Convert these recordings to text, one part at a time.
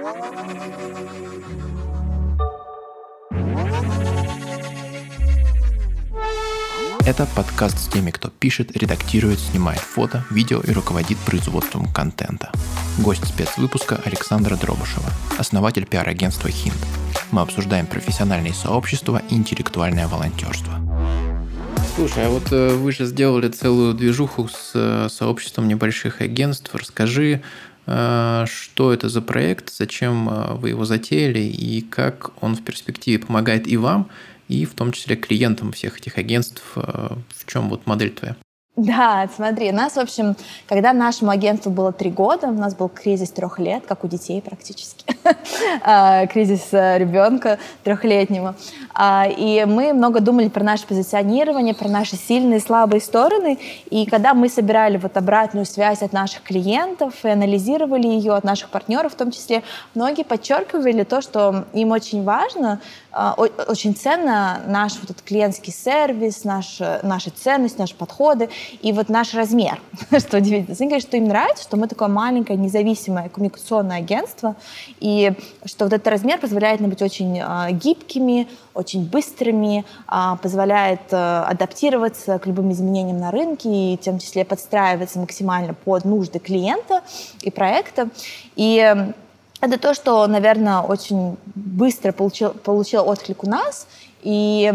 Это подкаст с теми, кто пишет, редактирует, снимает фото, видео и руководит производством контента. Гость спецвыпуска Александра Дробышева, основатель пиар-агентства «Хинт». Мы обсуждаем профессиональные сообщества и интеллектуальное волонтерство. Слушай, а вот э, вы же сделали целую движуху с э, сообществом небольших агентств. Расскажи, что это за проект, зачем вы его затеяли и как он в перспективе помогает и вам, и в том числе клиентам всех этих агентств. Э, в чем вот модель твоя? Да, смотри, у нас, в общем, когда нашему агентству было три года, у нас был кризис трех лет, как у детей практически, а, кризис э, ребенка трехлетнего. А, и мы много думали про наше позиционирование, про наши сильные и слабые стороны. И когда мы собирали вот обратную связь от наших клиентов и анализировали ее от наших партнеров, в том числе, многие подчеркивали то, что им очень важно, очень ценно наш вот этот клиентский сервис, наш, наши ценности, наши подходы и вот наш размер, что удивительно. Они говорят, что им нравится, что мы такое маленькое независимое коммуникационное агентство, и что вот этот размер позволяет нам быть очень э, гибкими, очень быстрыми, э, позволяет э, адаптироваться к любым изменениям на рынке и в том числе подстраиваться максимально под нужды клиента и проекта. И это то, что, наверное, очень быстро получил, получил отклик у нас, и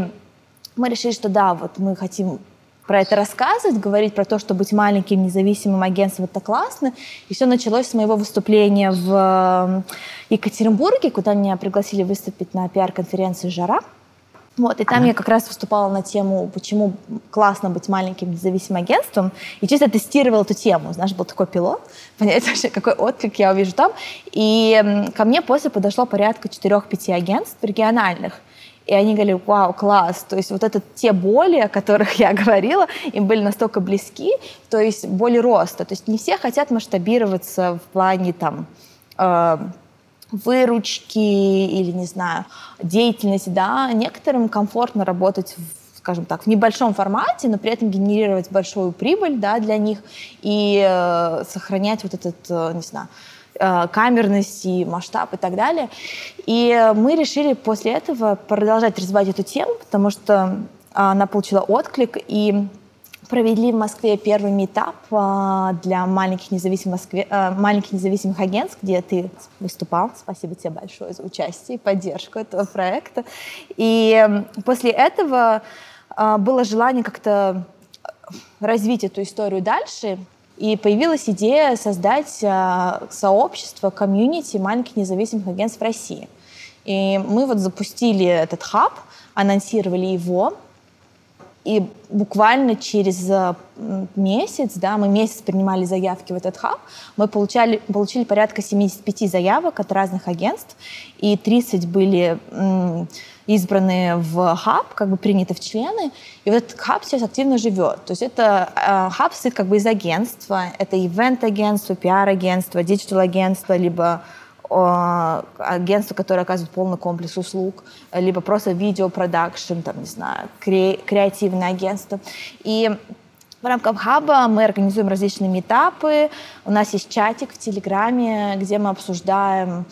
мы решили, что да, вот мы хотим про это рассказывать, говорить про то, что быть маленьким независимым агентством это классно. И все началось с моего выступления в Екатеринбурге, куда меня пригласили выступить на пиар-конференции «Жара». Вот, и там я как раз выступала на тему, почему классно быть маленьким независимым агентством, и чисто тестировала эту тему. Знаешь, был такой пилот, понять вообще, какой отклик я увижу там. И ко мне после подошло порядка 4-5 агентств региональных. И они говорили, вау, класс. То есть вот это те боли, о которых я говорила, им были настолько близки, то есть боли роста. То есть не все хотят масштабироваться в плане там э, выручки или, не знаю, деятельности, да, некоторым комфортно работать в скажем так, в небольшом формате, но при этом генерировать большую прибыль да, для них и э, сохранять вот этот, э, не знаю, э, камерность и масштаб и так далее. И мы решили после этого продолжать развивать эту тему, потому что она получила отклик, и провели в Москве первый метап а, для маленьких независимых, Москве, а, маленьких независимых агентств, где ты выступал. Спасибо тебе большое за участие и поддержку этого проекта. И после этого а, было желание как-то развить эту историю дальше, и появилась идея создать сообщество, комьюнити маленьких независимых агентств в России. И мы вот запустили этот хаб, анонсировали его, и буквально через э, месяц, да, мы месяц принимали заявки в этот хаб, мы получали, получили порядка 75 заявок от разных агентств, и 30 были избраны в хаб, как бы приняты в члены, и вот этот хаб сейчас активно живет. То есть это э, хаб состоит как бы из агентства, это ивент-агентство, пиар-агентство, диджитал-агентство, либо агентство, которое оказывает полный комплекс услуг, либо просто видеопродакшн, там, не знаю, кре- креативное агентство. И в рамках хаба мы организуем различные этапы. У нас есть чатик в Телеграме, где мы обсуждаем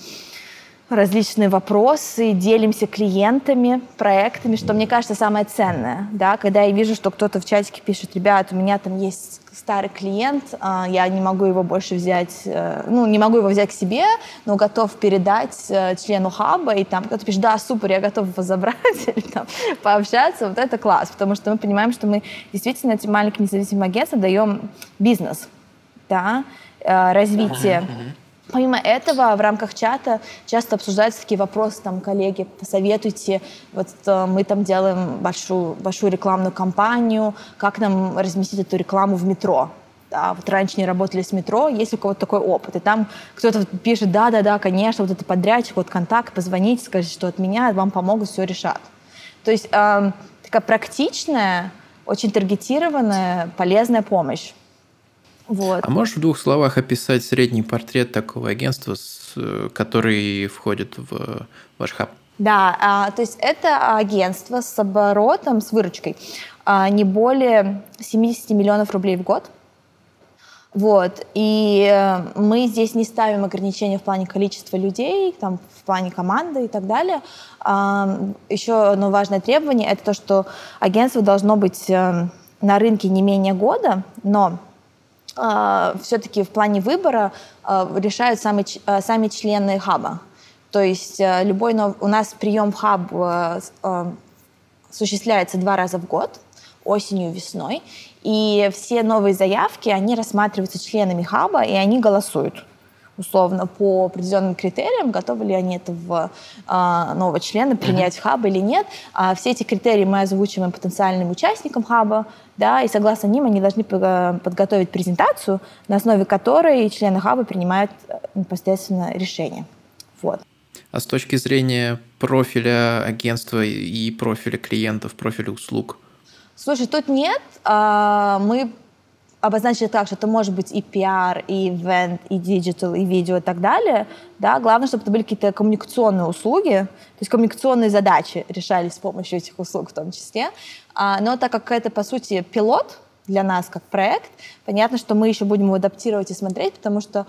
различные вопросы, делимся клиентами, проектами, что мне кажется самое ценное, да, когда я вижу, что кто-то в чатике пишет, ребят, у меня там есть старый клиент, а, я не могу его больше взять, э, ну, не могу его взять к себе, но готов передать э, члену хаба, и там кто-то пишет, да, супер, я готов его забрать, или там пообщаться, вот это класс, потому что мы понимаем, что мы действительно этим маленьким независимым агентствам даем бизнес, да, э, развитие. Uh-huh. Помимо этого, в рамках чата часто обсуждаются такие вопросы, там, коллеги, посоветуйте, вот э, мы там делаем большую, большую рекламную кампанию, как нам разместить эту рекламу в метро, да, вот раньше не работали с метро, есть у кого-то такой опыт, и там кто-то пишет, да-да-да, конечно, вот это подрядчик, вот контакт, позвоните, скажите, что от меня, вам помогут, все решат. То есть э, такая практичная, очень таргетированная, полезная помощь. Вот. А можешь в двух словах описать средний портрет такого агентства, с, который входит в ваш хаб? Да, а, то есть это агентство с оборотом, с выручкой а, не более 70 миллионов рублей в год. Вот. И э, мы здесь не ставим ограничения в плане количества людей, там, в плане команды и так далее. Еще одно важное требование – это то, что агентство должно быть э, на рынке не менее года, но все-таки в плане выбора решают сами, сами члены хаба. То есть любой нов... у нас прием в хаб осуществляется два раза в год, осенью и весной. И все новые заявки, они рассматриваются членами хаба, и они голосуют условно по определенным критериям, готовы ли они этого э, нового члена принять mm-hmm. в хаб или нет. А все эти критерии мы озвучиваем потенциальным участникам хаба, да, и согласно ним они должны подготовить презентацию, на основе которой члены хаба принимают э, непосредственно решение. Вот. А с точки зрения профиля агентства и профиля клиентов, профиля услуг? Слушай, тут нет. А, мы обозначили так, что это может быть и пиар, и event, и digital, и видео и так далее. Да? Главное, чтобы это были какие-то коммуникационные услуги, то есть коммуникационные задачи решались с помощью этих услуг в том числе. А, но так как это, по сути, пилот для нас как проект, понятно, что мы еще будем его адаптировать и смотреть, потому что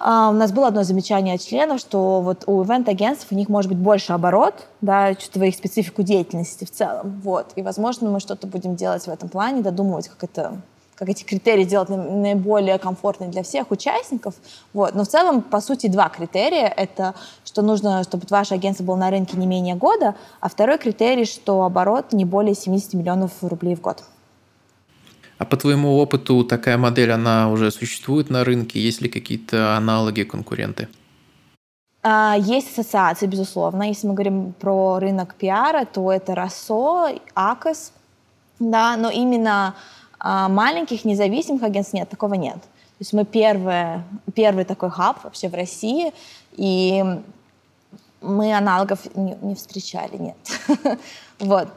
а, у нас было одно замечание от членов, что вот у ивент-агентств у них может быть больше оборот, да, учитывая их специфику деятельности в целом. Вот. И, возможно, мы что-то будем делать в этом плане, додумывать, как это как эти критерии сделать наиболее комфортные для всех участников. Вот. Но в целом, по сути, два критерия. Это, что нужно, чтобы ваше агентство было на рынке не менее года, а второй критерий, что оборот не более 70 миллионов рублей в год. А по твоему опыту такая модель, она уже существует на рынке? Есть ли какие-то аналоги, конкуренты? А, есть ассоциации, безусловно. Если мы говорим про рынок пиара, то это РОСО, АКОС, да, но именно а, маленьких независимых агентств нет, такого нет. То есть мы первый, первый такой хаб вообще в России, и мы аналогов не, не встречали, нет. вот.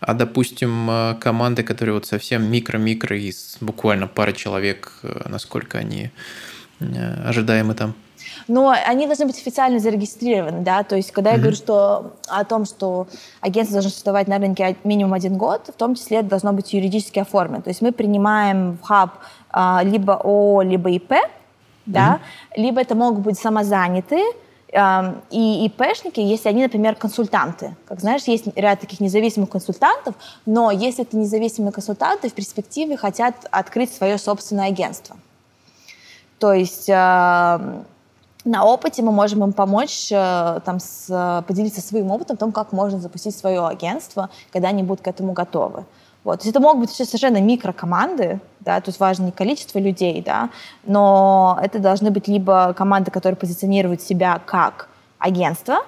А, допустим, э, команды, которые вот совсем микро-микро из буквально пары человек, э, насколько они э, ожидаемы там? Но они должны быть официально зарегистрированы, да, то есть когда mm-hmm. я говорю что, о том, что агентство должно существовать на рынке минимум один год, в том числе это должно быть юридически оформлено. То есть мы принимаем в хаб а, либо ООО, либо ИП, да, mm-hmm. либо это могут быть самозанятые, и ИПшники, если они, например, консультанты. Как знаешь, есть ряд таких независимых консультантов, но если это независимые консультанты, в перспективе хотят открыть свое собственное агентство. То есть на опыте мы можем им помочь э, там, с, поделиться своим опытом о том, как можно запустить свое агентство, когда они будут к этому готовы. Вот. То есть это могут быть совершенно микрокоманды, да, тут важно не количество людей, да, но это должны быть либо команды, которые позиционируют себя как агентство,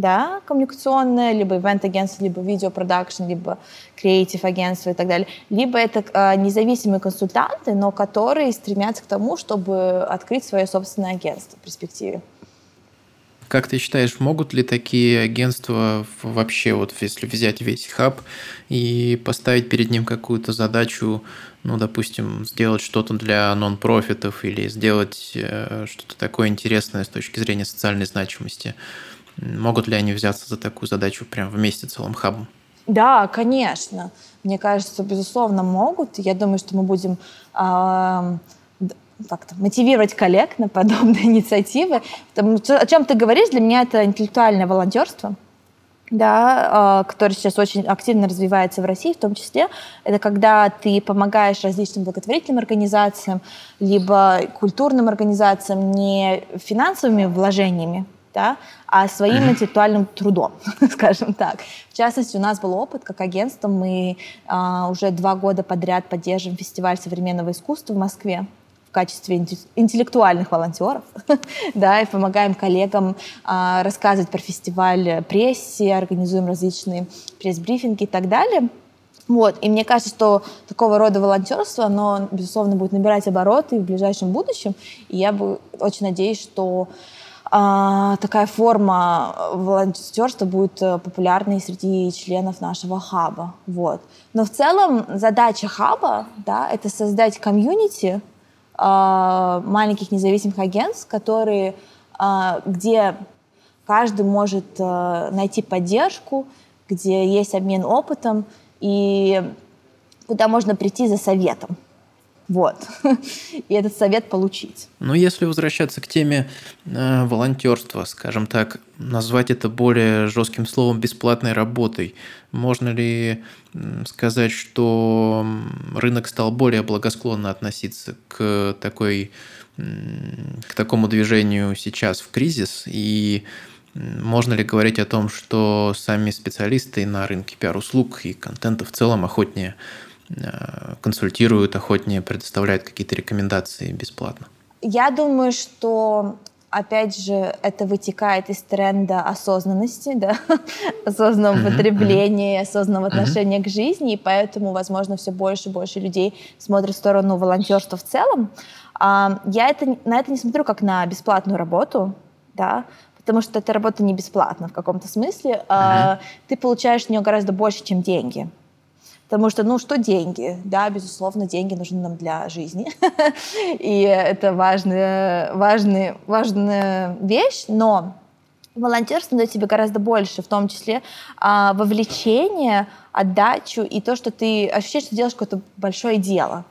да, коммуникационное, либо ивент-агентство, либо видеопродакшн, либо креатив агентство и так далее, либо это э, независимые консультанты, но которые стремятся к тому, чтобы открыть свое собственное агентство в перспективе. Как ты считаешь, могут ли такие агентства вообще, вот если взять весь хаб и поставить перед ним какую-то задачу, ну, допустим, сделать что-то для нон-профитов или сделать э, что-то такое интересное с точки зрения социальной значимости? Могут ли они взяться за такую задачу прям вместе целым хабом? Да, конечно. Мне кажется, безусловно, могут. Я думаю, что мы будем э, как-то мотивировать коллег на подобные инициативы. О чем ты говоришь, для меня это интеллектуальное волонтерство да, который сейчас очень активно развивается в России, в том числе, это когда ты помогаешь различным благотворительным организациям, либо культурным организациям не финансовыми вложениями, да, а своим интеллектуальным трудом, скажем так. В частности, у нас был опыт, как агентство, мы а, уже два года подряд поддерживаем фестиваль современного искусства в Москве в качестве интеллектуальных волонтеров, да, и помогаем коллегам а, рассказывать про фестиваль прессе, организуем различные пресс-брифинги и так далее. Вот. И мне кажется, что такого рода волонтерство, оно, безусловно, будет набирать обороты в ближайшем будущем. И я бы очень надеюсь, что такая форма волонтерства будет э, популярной среди членов нашего хаба. Вот. Но в целом задача хаба да, — это создать комьюнити, а, маленьких независимых агентств, которые, а, где каждый может а, найти поддержку, где есть обмен опытом и куда можно прийти за советом. Вот. И этот совет получить. Ну, если возвращаться к теме э, волонтерства, скажем так, назвать это более жестким словом бесплатной работой, можно ли сказать, что рынок стал более благосклонно относиться к такой к такому движению сейчас в кризис и можно ли говорить о том, что сами специалисты на рынке пиар-услуг и контента в целом охотнее консультируют охотнее, предоставляют какие-то рекомендации бесплатно? Я думаю, что опять же, это вытекает из тренда осознанности, да, осознанного mm-hmm. потребления, осознанного mm-hmm. отношения к жизни, и поэтому, возможно, все больше и больше людей смотрят в сторону волонтерства в целом. А, я это, на это не смотрю как на бесплатную работу, да, потому что эта работа не бесплатна в каком-то смысле. Mm-hmm. А, ты получаешь в нее гораздо больше, чем деньги. Потому что, ну, что деньги? Да, безусловно, деньги нужны нам для жизни. И это важная, важная, важная вещь, но волонтерство дает тебе гораздо больше, в том числе а, вовлечение, отдачу и то, что ты ощущаешь, что делаешь какое-то большое дело.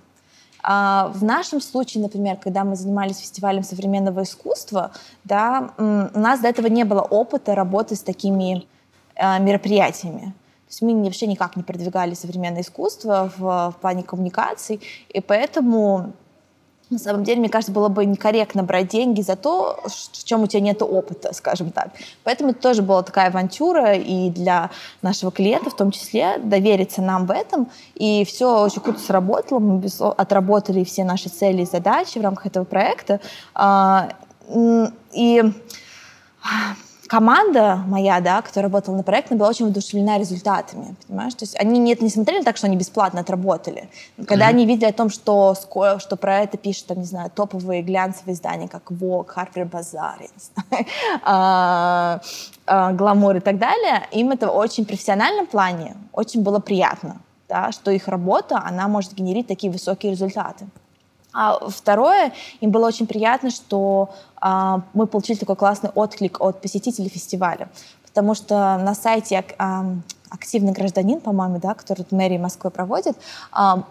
А, в нашем случае, например, когда мы занимались фестивалем современного искусства, да, у нас до этого не было опыта работы с такими а, мероприятиями. То есть мы вообще никак не продвигали современное искусство в, в плане коммуникаций, и поэтому на самом деле, мне кажется, было бы некорректно брать деньги за то, в чем у тебя нет опыта, скажем так. Поэтому это тоже была такая авантюра и для нашего клиента в том числе довериться нам в этом. И все очень круто сработало. Мы отработали все наши цели и задачи в рамках этого проекта. А, и команда моя, да, которая работала на проекте, была очень воодушевлена результатами, понимаешь? То есть они не, не смотрели так, что они бесплатно отработали. Когда mm-hmm. они видели о том, что, что про это пишут, там, не знаю, топовые глянцевые издания, как Vogue, Harper Bazaar, а, а, Гламур и так далее, им это в очень профессиональном плане очень было приятно, да, что их работа, она может генерить такие высокие результаты. А второе, им было очень приятно, что а, мы получили такой классный отклик от посетителей фестиваля, потому что на сайте а, «Активный гражданин», по-моему, да, который мэрия Москвы проводит, а,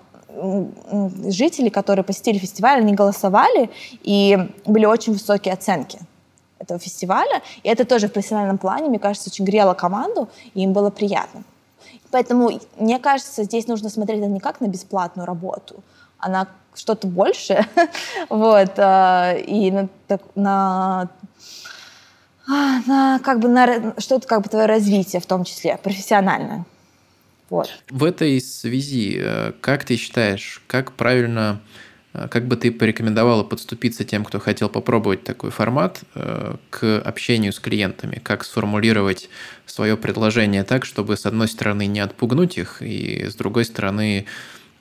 жители, которые посетили фестиваль, они голосовали, и были очень высокие оценки этого фестиваля. И это тоже в профессиональном плане, мне кажется, очень грело команду, и им было приятно. Поэтому, мне кажется, здесь нужно смотреть это не как на бесплатную работу, а на что-то большее, вот, а, и на, на а, на как бы на что-то как бы твое развитие в том числе профессиональное. Вот. В этой связи, э, как ты считаешь, как правильно, э, как бы ты порекомендовала подступиться тем, кто хотел попробовать такой формат э, к общению с клиентами? Как сформулировать свое предложение так, чтобы с одной стороны не отпугнуть их, и с другой стороны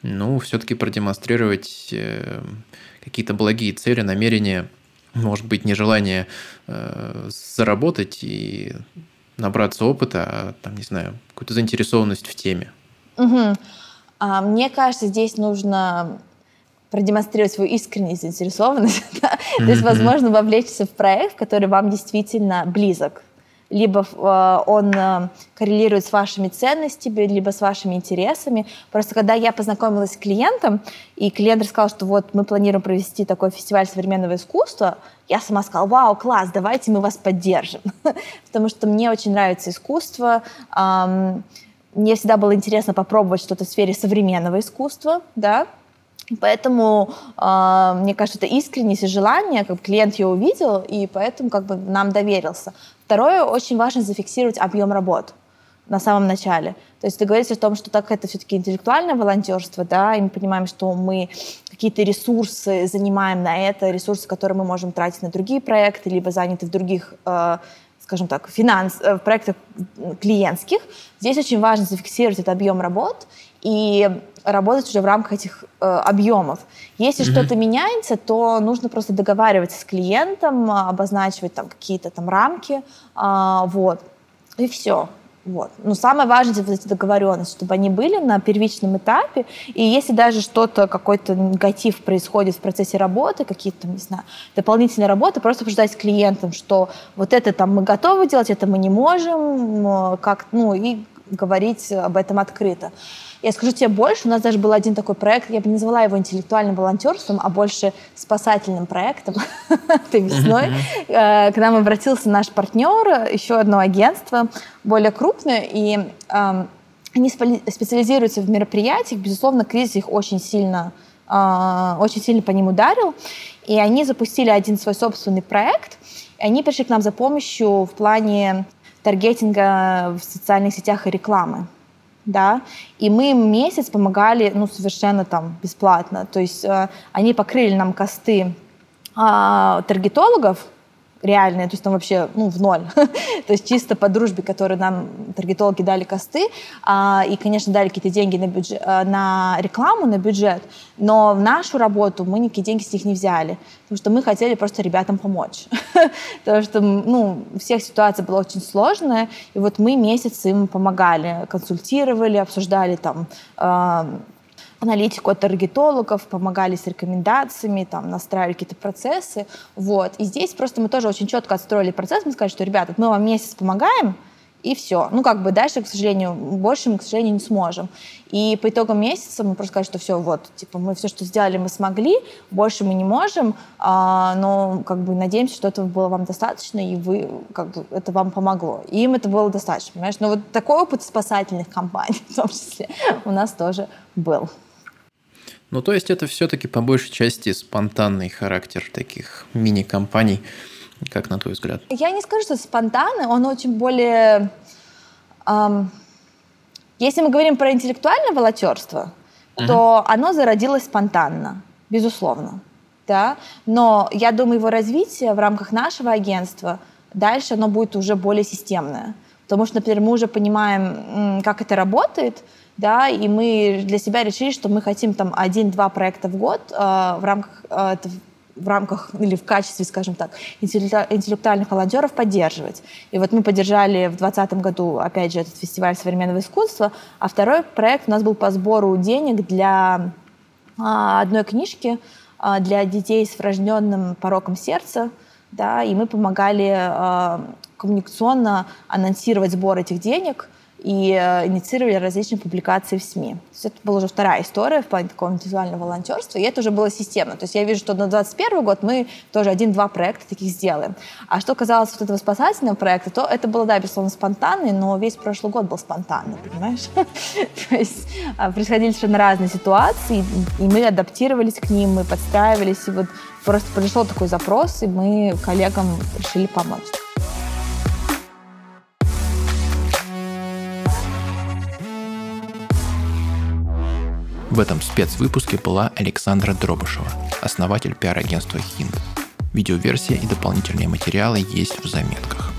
ну, все-таки продемонстрировать э, какие-то благие цели, намерения, может быть, нежелание э, заработать и набраться опыта, а, там, не знаю, какую-то заинтересованность в теме. Угу. А, мне кажется, здесь нужно продемонстрировать свою искреннюю заинтересованность. Да? Mm-hmm. То есть, возможно, вовлечься в проект, который вам действительно близок либо э, он э, коррелирует с вашими ценностями, либо с вашими интересами. Просто когда я познакомилась с клиентом, и клиент рассказал, что вот мы планируем провести такой фестиваль современного искусства, я сама сказала, вау, класс, давайте мы вас поддержим. Потому что мне очень нравится искусство, мне всегда было интересно попробовать что-то в сфере современного искусства, да, Поэтому, э, мне кажется, это искренность и желание, как клиент ее увидел, и поэтому как бы нам доверился. Второе, очень важно зафиксировать объем работ на самом начале. То есть договориться о том, что так это все-таки интеллектуальное волонтерство, да, и мы понимаем, что мы какие-то ресурсы занимаем на это, ресурсы, которые мы можем тратить на другие проекты, либо заняты в других э, скажем так, финанс, э, проектах клиентских. Здесь очень важно зафиксировать этот объем работ и работать уже в рамках этих э, объемов. Если mm-hmm. что-то меняется, то нужно просто договариваться с клиентом, обозначивать там какие-то там рамки, э, вот, и все. Вот. Но самое важное вот эти договоренности, чтобы они были на первичном этапе. И если даже что-то, какой-то негатив происходит в процессе работы, какие-то, не знаю, дополнительные работы, просто обсуждать с клиентом, что вот это там мы готовы делать, это мы не можем, как, ну, и говорить об этом открыто. Я скажу тебе больше, у нас даже был один такой проект, я бы не назвала его интеллектуальным волонтерством, а больше спасательным проектом этой весной. Э, к нам обратился наш партнер, еще одно агентство, более крупное, и эм, они специализируются в мероприятиях. Безусловно, кризис их очень сильно, э, очень сильно по ним ударил. И они запустили один свой собственный проект. И они пришли к нам за помощью в плане таргетинга в социальных сетях и рекламы. Да, и мы им месяц помогали, ну, совершенно там бесплатно. То есть э, они покрыли нам косты э, таргетологов, реальные, то есть там вообще ну, в ноль. то есть чисто по дружбе, которые нам таргетологи дали косты, а, и, конечно, дали какие-то деньги на, бюджет, а, на рекламу, на бюджет, но в нашу работу мы никакие деньги с них не взяли, потому что мы хотели просто ребятам помочь. потому что ну, всех ситуация была очень сложная, и вот мы месяц им помогали, консультировали, обсуждали там аналитику от таргетологов, помогали с рекомендациями, там, настраивали какие-то процессы. Вот. И здесь просто мы тоже очень четко отстроили процесс. Мы сказали, что, ребята, мы вам месяц помогаем, и все. Ну, как бы дальше, к сожалению, больше мы, к сожалению, не сможем. И по итогам месяца мы просто сказали, что все, вот, типа, мы все, что сделали, мы смогли, больше мы не можем, а, но, как бы, надеемся, что этого было вам достаточно, и вы, как бы, это вам помогло. И им это было достаточно, понимаешь? Но вот такой опыт спасательных компаний, в том числе, у нас тоже был. Ну, то есть это все-таки по большей части спонтанный характер таких мини-компаний, как на твой взгляд? Я не скажу, что спонтанный, он очень более... Эм, если мы говорим про интеллектуальное волонтерство, uh-huh. то оно зародилось спонтанно, безусловно. Да? Но я думаю, его развитие в рамках нашего агентства дальше оно будет уже более системное. Потому что, например, мы уже понимаем, как это работает, да, и мы для себя решили, что мы хотим там один-два проекта в год э, в рамках э, в рамках или в качестве, скажем так, интеллектуальных волонтеров поддерживать. И вот мы поддержали в 2020 году, опять же, этот фестиваль современного искусства, а второй проект у нас был по сбору денег для а, одной книжки для детей с врожденным пороком сердца, да, и мы помогали коммуникационно анонсировать сбор этих денег – и э, инициировали различные публикации в СМИ. То есть это была уже вторая история в плане такого индивидуального волонтерства, и это уже было системно. То есть я вижу, что на 2021 год мы тоже один-два проекта таких сделаем. А что касалось вот этого спасательного проекта, то это было, да, безусловно, спонтанный, но весь прошлый год был спонтанный, понимаешь? То есть а, происходили совершенно разные ситуации, и мы адаптировались к ним, мы подстраивались, и вот просто пришел такой запрос, и мы коллегам решили помочь. В этом спецвыпуске была Александра Дробышева, основатель пиар-агентства «Хинт». Видеоверсия и дополнительные материалы есть в заметках.